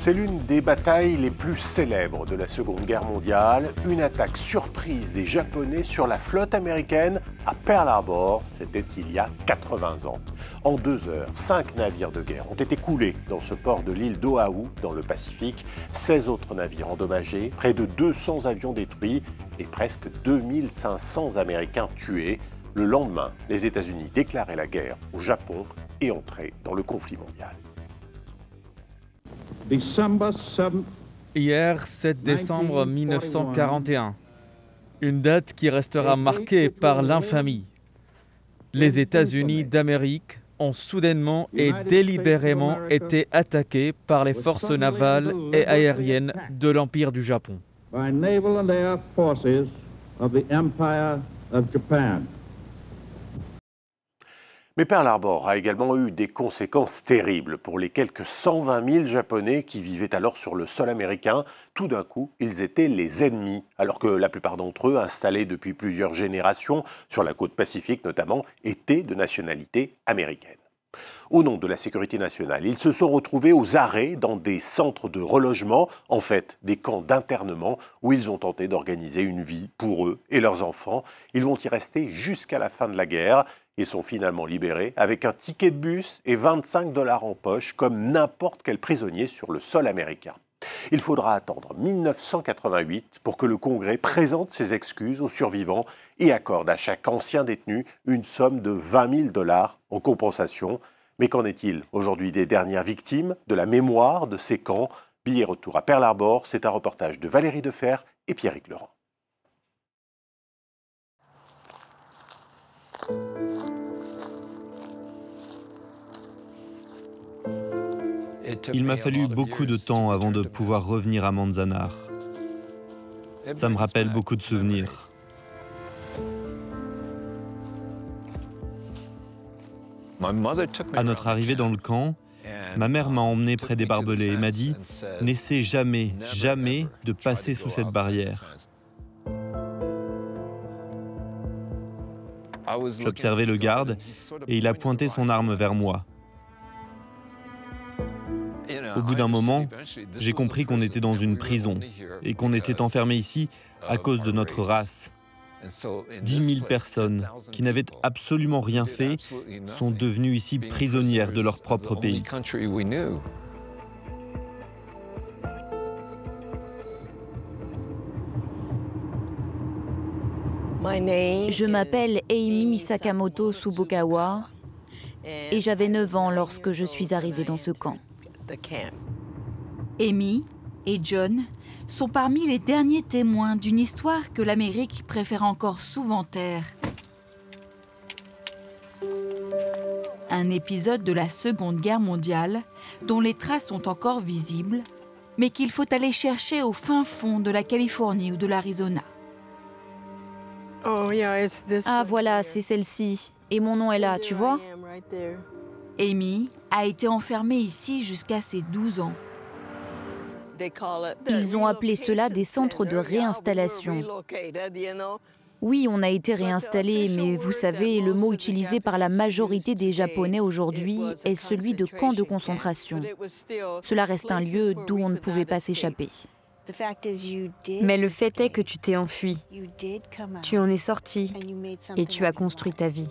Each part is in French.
C'est l'une des batailles les plus célèbres de la Seconde Guerre mondiale, une attaque surprise des Japonais sur la flotte américaine à Pearl Harbor, c'était il y a 80 ans. En deux heures, cinq navires de guerre ont été coulés dans ce port de l'île d'Oahu, dans le Pacifique, 16 autres navires endommagés, près de 200 avions détruits et presque 2500 Américains tués. Le lendemain, les États-Unis déclaraient la guerre au Japon et entraient dans le conflit mondial. Hier, 7 décembre 1941. Une date qui restera marquée par l'infamie. Les États-Unis d'Amérique ont soudainement et délibérément été attaqués par les forces navales et aériennes de l'Empire du Japon. Mais Pearl Harbor a également eu des conséquences terribles pour les quelques 120 000 Japonais qui vivaient alors sur le sol américain. Tout d'un coup, ils étaient les ennemis, alors que la plupart d'entre eux, installés depuis plusieurs générations, sur la côte pacifique notamment, étaient de nationalité américaine. Au nom de la sécurité nationale, ils se sont retrouvés aux arrêts dans des centres de relogement, en fait des camps d'internement, où ils ont tenté d'organiser une vie pour eux et leurs enfants. Ils vont y rester jusqu'à la fin de la guerre. Ils sont finalement libérés avec un ticket de bus et 25 dollars en poche, comme n'importe quel prisonnier sur le sol américain. Il faudra attendre 1988 pour que le Congrès présente ses excuses aux survivants et accorde à chaque ancien détenu une somme de 20 000 dollars en compensation. Mais qu'en est-il aujourd'hui des dernières victimes, de la mémoire de ces camps? Billet retour à Pearl Harbor, c'est un reportage de Valérie Defer et Pierrick Laurent. Il m'a fallu beaucoup de temps avant de pouvoir revenir à Manzanar. Ça me rappelle beaucoup de souvenirs. À notre arrivée dans le camp, ma mère m'a emmené près des barbelés et m'a dit N'essaie jamais, jamais de passer sous cette barrière. J'observais le garde et il a pointé son arme vers moi. Bout d'un moment, j'ai compris qu'on était dans une prison et qu'on était enfermé ici à cause de notre race. 10 000 personnes qui n'avaient absolument rien fait sont devenues ici prisonnières de leur propre pays. Je m'appelle Amy Sakamoto Subokawa et j'avais 9 ans lorsque je suis arrivée dans ce camp. Amy et John sont parmi les derniers témoins d'une histoire que l'Amérique préfère encore souvent taire. Un épisode de la Seconde Guerre mondiale dont les traces sont encore visibles, mais qu'il faut aller chercher au fin fond de la Californie ou de l'Arizona. Ah voilà, c'est celle-ci. Et mon nom est là, tu vois? Amy a été enfermée ici jusqu'à ses 12 ans. Ils ont appelé cela des centres de réinstallation. Oui, on a été réinstallé, mais vous savez, le mot utilisé par la majorité des Japonais aujourd'hui est celui de camp de concentration. Cela reste un lieu d'où on ne pouvait pas s'échapper. Mais le fait est que tu t'es enfui. Tu en es sorti et tu as construit ta vie.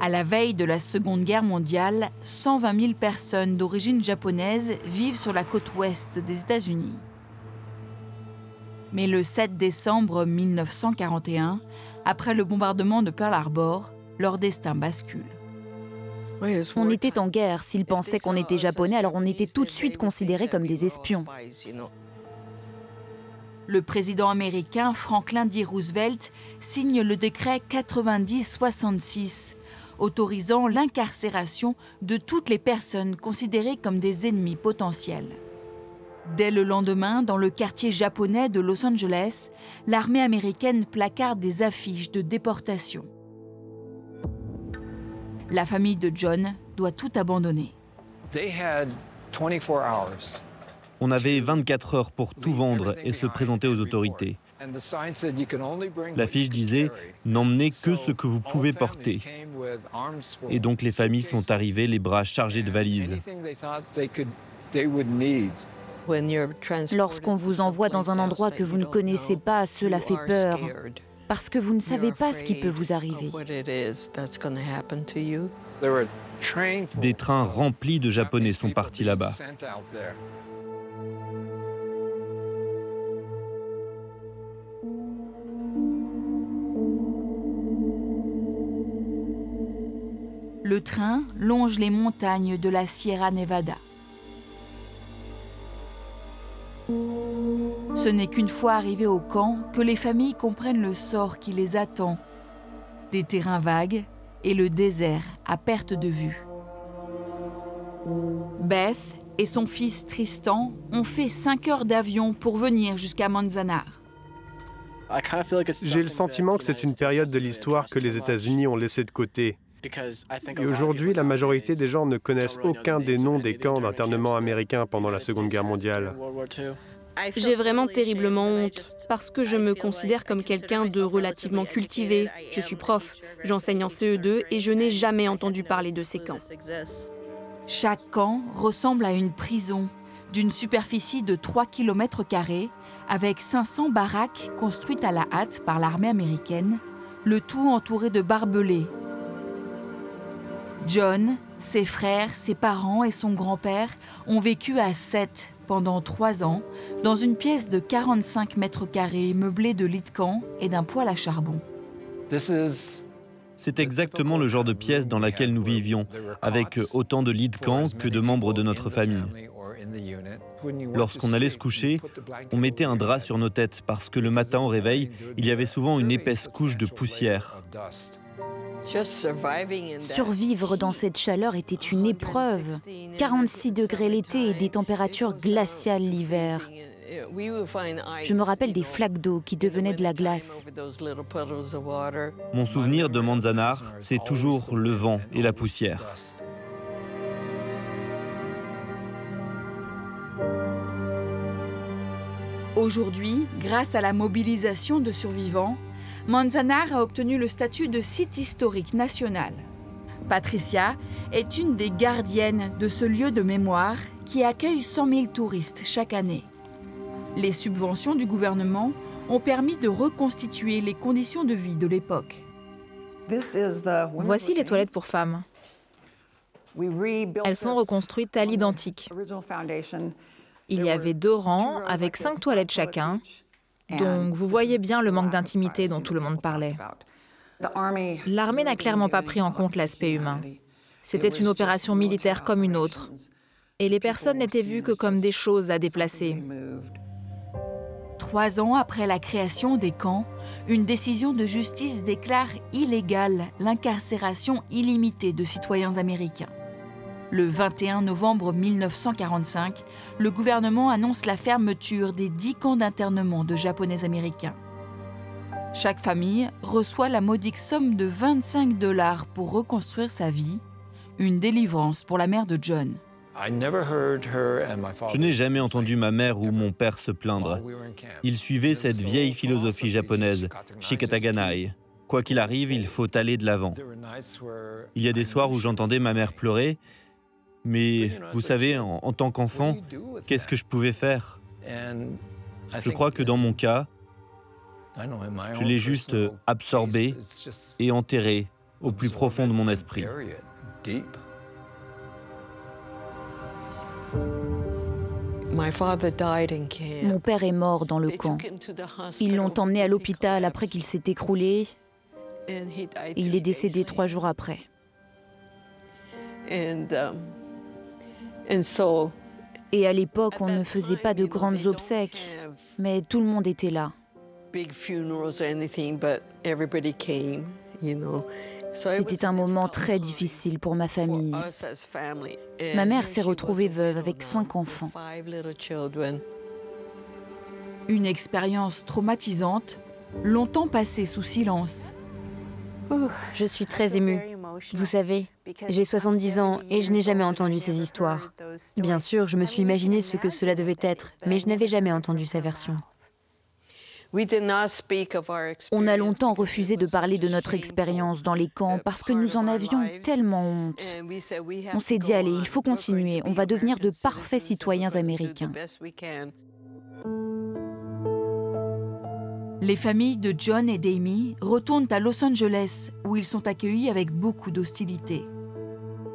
À la veille de la Seconde Guerre mondiale, 120 000 personnes d'origine japonaise vivent sur la côte ouest des États-Unis. Mais le 7 décembre 1941, après le bombardement de Pearl Harbor, leur destin bascule. On était en guerre. S'ils pensaient qu'on était japonais, alors on était tout de suite considérés comme des espions. Le président américain Franklin D. Roosevelt signe le décret 90-66 autorisant l'incarcération de toutes les personnes considérées comme des ennemis potentiels. Dès le lendemain, dans le quartier japonais de Los Angeles, l'armée américaine placarde des affiches de déportation. La famille de John doit tout abandonner. On avait 24 heures pour tout vendre et se présenter aux autorités. L'affiche disait N'emmenez que ce que vous pouvez porter. Et donc les familles sont arrivées les bras chargés de valises. Lorsqu'on vous envoie dans un endroit que vous ne connaissez pas, cela fait peur, parce que vous ne savez pas ce qui peut vous arriver. Des trains remplis de Japonais sont partis là-bas. Le train longe les montagnes de la Sierra Nevada. Ce n'est qu'une fois arrivés au camp que les familles comprennent le sort qui les attend. Des terrains vagues et le désert à perte de vue. Beth et son fils Tristan ont fait 5 heures d'avion pour venir jusqu'à Manzanar. J'ai le sentiment que c'est une période de l'histoire que les États-Unis ont laissé de côté. Et aujourd'hui, la majorité des gens ne connaissent aucun des noms des camps d'internement américains pendant la Seconde Guerre mondiale. J'ai vraiment terriblement honte parce que je me considère comme quelqu'un de relativement cultivé. Je suis prof, j'enseigne en CE2 et je n'ai jamais entendu parler de ces camps. Chaque camp ressemble à une prison d'une superficie de 3 km avec 500 baraques construites à la hâte par l'armée américaine, le tout entouré de barbelés. John, ses frères, ses parents et son grand-père ont vécu à Sète pendant trois ans dans une pièce de 45 mètres carrés meublée de lits de camp et d'un poêle à charbon. C'est exactement le genre de pièce dans laquelle nous vivions, avec autant de lits de camp que de membres de notre famille. Lorsqu'on allait se coucher, on mettait un drap sur nos têtes parce que le matin au réveil, il y avait souvent une épaisse couche de poussière. Survivre dans cette chaleur était une épreuve. 46 degrés l'été et des températures glaciales l'hiver. Je me rappelle des flaques d'eau qui devenaient de la glace. Mon souvenir de Manzanar, c'est toujours le vent et la poussière. Aujourd'hui, grâce à la mobilisation de survivants, Manzanar a obtenu le statut de site historique national. Patricia est une des gardiennes de ce lieu de mémoire qui accueille 100 000 touristes chaque année. Les subventions du gouvernement ont permis de reconstituer les conditions de vie de l'époque. Voici les toilettes pour femmes. Elles sont reconstruites à l'identique. Il y avait deux rangs avec cinq toilettes chacun donc vous voyez bien le manque d'intimité dont tout le monde parlait. L'armée n'a clairement pas pris en compte l'aspect humain. C'était une opération militaire comme une autre. Et les personnes n'étaient vues que comme des choses à déplacer. Trois ans après la création des camps, une décision de justice déclare illégale l'incarcération illimitée de citoyens américains. Le 21 novembre 1945, le gouvernement annonce la fermeture des 10 camps d'internement de Japonais américains. Chaque famille reçoit la modique somme de 25 dollars pour reconstruire sa vie, une délivrance pour la mère de John. Je n'ai jamais entendu ma mère ou mon père se plaindre. Ils suivaient cette vieille philosophie japonaise, Shikataganai. Quoi qu'il arrive, il faut aller de l'avant. Il y a des soirs où j'entendais ma mère pleurer mais vous savez, en, tant qu'enfant, qu'est-ce que je pouvais faire? Je crois que dans mon cas, je l'ai juste absorbé et enterré au plus profond de mon esprit. Mon père est mort dans le camp. Ils l'ont emmené à l'hôpital après qu'il s'est écroulé. Et il est décédé trois jours après. Et à l'époque, on ne faisait pas de grandes obsèques, mais tout le monde était là. C'était un moment très difficile pour ma famille. Ma mère s'est retrouvée veuve avec cinq enfants. Une expérience traumatisante, longtemps passée sous silence. Je suis très émue. Vous savez, J'ai 70 ans et je n'ai jamais entendu ces histoires. Bien sûr, je me suis imaginé ce que cela devait être, mais je n'avais jamais entendu sa version. On a longtemps refusé de parler de notre expérience dans les camps parce que nous en avions tellement honte. On s'est dit, allez, il faut continuer, on va devenir de parfaits citoyens américains. Les familles de John et d'Amy retournent à Los Angeles où ils sont accueillis avec beaucoup d'hostilité.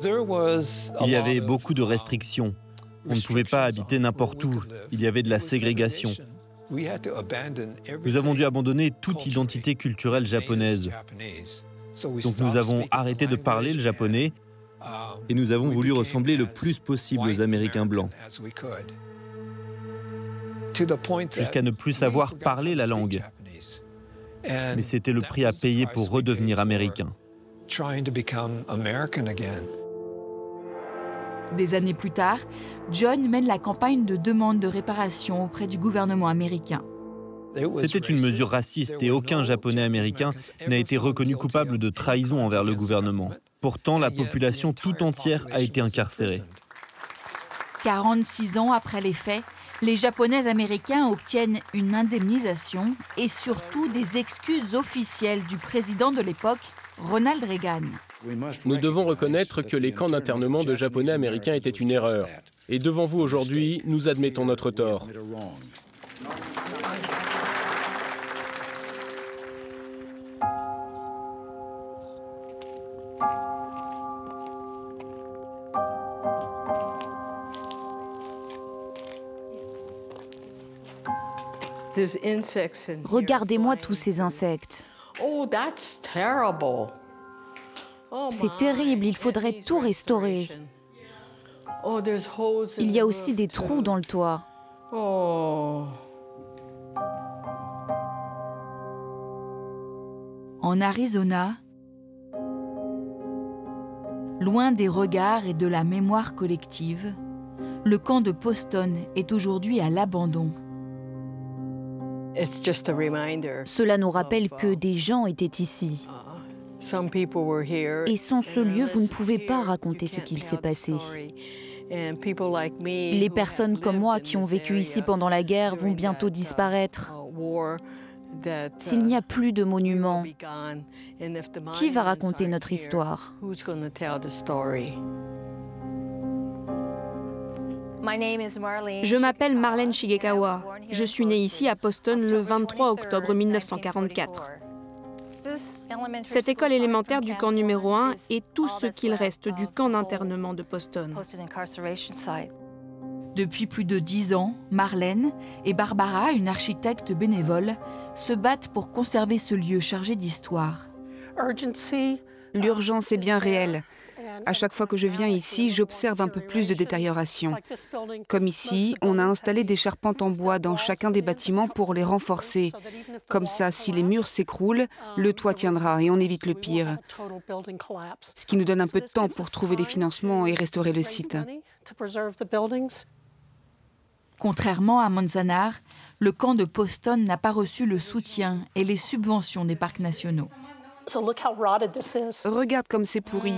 Il y avait beaucoup de restrictions. On ne pouvait pas habiter n'importe où. Il y avait de la ségrégation. Nous avons dû abandonner toute identité culturelle japonaise. Donc nous avons arrêté de parler le japonais et nous avons voulu ressembler le plus possible aux Américains blancs. Jusqu'à ne plus savoir parler la langue. Mais c'était le prix à payer pour redevenir américain. Des années plus tard, John mène la campagne de demande de réparation auprès du gouvernement américain. C'était une mesure raciste et aucun Japonais américain n'a été reconnu coupable de trahison envers le gouvernement. Pourtant, la population tout entière a été incarcérée. 46 ans après les faits, les Japonais américains obtiennent une indemnisation et surtout des excuses officielles du président de l'époque, Ronald Reagan. Nous devons reconnaître que les camps d'internement de Japonais américains étaient une erreur. Et devant vous aujourd'hui, nous admettons notre tort. Regardez-moi tous ces insectes. Oh, that's terrible. C'est terrible, il faudrait tout restaurer. Il y a aussi des trous dans le toit. En Arizona, loin des regards et de la mémoire collective, le camp de Poston est aujourd'hui à l'abandon. Cela nous rappelle que des gens étaient ici. Et sans ce lieu, vous ne pouvez pas raconter ce qu'il s'est passé. Les personnes comme moi qui ont vécu ici pendant la guerre vont bientôt disparaître. S'il n'y a plus de monuments, qui va raconter notre histoire? Je m'appelle Marlène Shigekawa. Je suis née ici à Boston le 23 octobre 1944. Cette école élémentaire du camp numéro 1 est tout ce qu'il reste du camp d'internement de Poston. Depuis plus de dix ans, Marlène et Barbara, une architecte bénévole, se battent pour conserver ce lieu chargé d'histoire. L'urgence est bien réelle. À chaque fois que je viens ici, j'observe un peu plus de détérioration. Comme ici, on a installé des charpentes en bois dans chacun des bâtiments pour les renforcer. Comme ça, si les murs s'écroulent, le toit tiendra et on évite le pire. Ce qui nous donne un peu de temps pour trouver des financements et restaurer le site. Contrairement à Manzanar, le camp de Poston n'a pas reçu le soutien et les subventions des parcs nationaux. Regarde comme c'est pourri.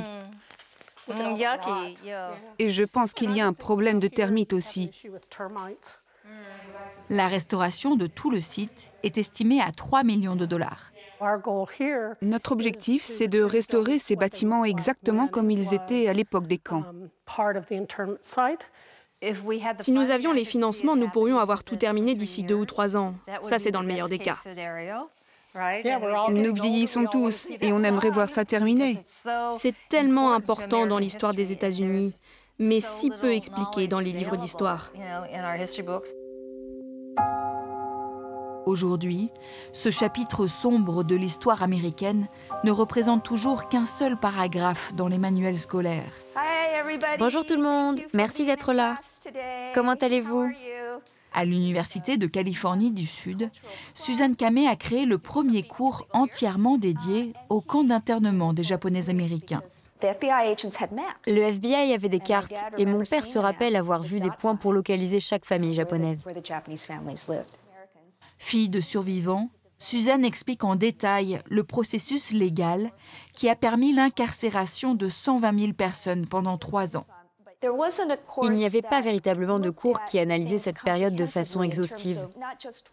Et je pense qu'il y a un problème de termites aussi. La restauration de tout le site est estimée à 3 millions de dollars. Notre objectif, c'est de restaurer ces bâtiments exactement comme ils étaient à l'époque des camps. Si nous avions les financements, nous pourrions avoir tout terminé d'ici deux ou trois ans. Ça, c'est dans le meilleur des cas. Nous vieillissons tous et on aimerait voir ça terminer. C'est tellement important dans l'histoire des États-Unis, mais si peu expliqué dans les livres d'histoire. Aujourd'hui, ce chapitre sombre de l'histoire américaine ne représente toujours qu'un seul paragraphe dans les manuels scolaires. Bonjour tout le monde, merci d'être là. Comment allez-vous? À l'Université de Californie du Sud, Suzanne Kamé a créé le premier cours entièrement dédié au camp d'internement des Japonais américains. Le FBI avait des cartes et mon père se rappelle avoir vu des points pour localiser chaque famille japonaise. Fille de survivants, Suzanne explique en détail le processus légal qui a permis l'incarcération de 120 000 personnes pendant trois ans. Il n'y avait pas véritablement de cours qui analysaient cette période de façon exhaustive,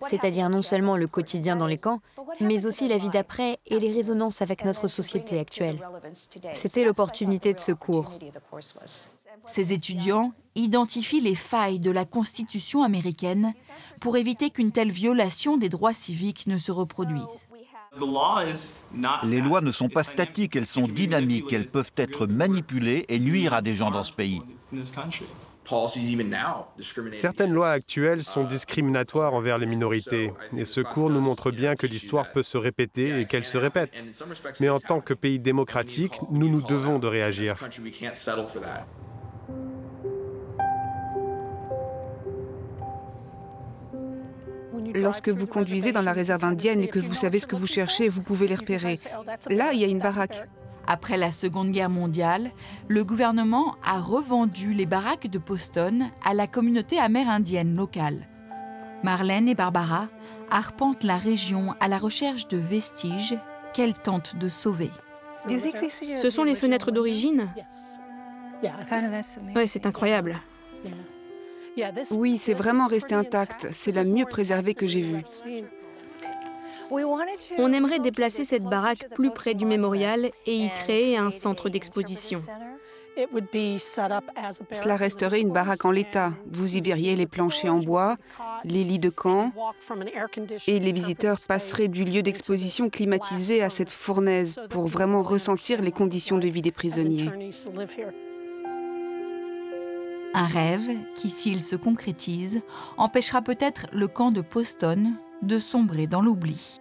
c'est-à-dire non seulement le quotidien dans les camps, mais aussi la vie d'après et les résonances avec notre société actuelle. C'était l'opportunité de ce cours. Ces étudiants identifient les failles de la Constitution américaine pour éviter qu'une telle violation des droits civiques ne se reproduise. Les lois ne sont pas statiques, elles sont dynamiques, elles peuvent être manipulées et nuire à des gens dans ce pays. Certaines lois actuelles sont discriminatoires envers les minorités, et ce cours nous montre bien que l'histoire peut se répéter et qu'elle se répète. Mais en tant que pays démocratique, nous nous devons de réagir. Lorsque vous conduisez dans la réserve indienne et que vous savez ce que vous cherchez, vous pouvez les repérer. Là, il y a une baraque. Après la Seconde Guerre mondiale, le gouvernement a revendu les baraques de Poston à la communauté amérindienne locale. Marlène et Barbara arpentent la région à la recherche de vestiges qu'elles tentent de sauver. Ce sont les fenêtres d'origine Oui, c'est incroyable. Oui, c'est vraiment resté intact. C'est la mieux préservée que j'ai vue. On aimerait déplacer cette baraque plus près du mémorial et y créer un centre d'exposition. Cela resterait une baraque en l'état. Vous y verriez les planchers en bois, les lits de camp, et les visiteurs passeraient du lieu d'exposition climatisé à cette fournaise pour vraiment ressentir les conditions de vie des prisonniers. Un rêve qui, s'il se concrétise, empêchera peut-être le camp de Poston de sombrer dans l'oubli.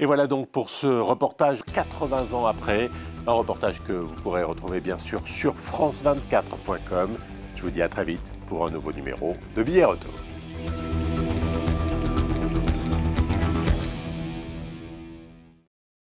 Et voilà donc pour ce reportage 80 ans après, un reportage que vous pourrez retrouver bien sûr sur france24.com. Je vous dis à très vite pour un nouveau numéro de Billets Retour.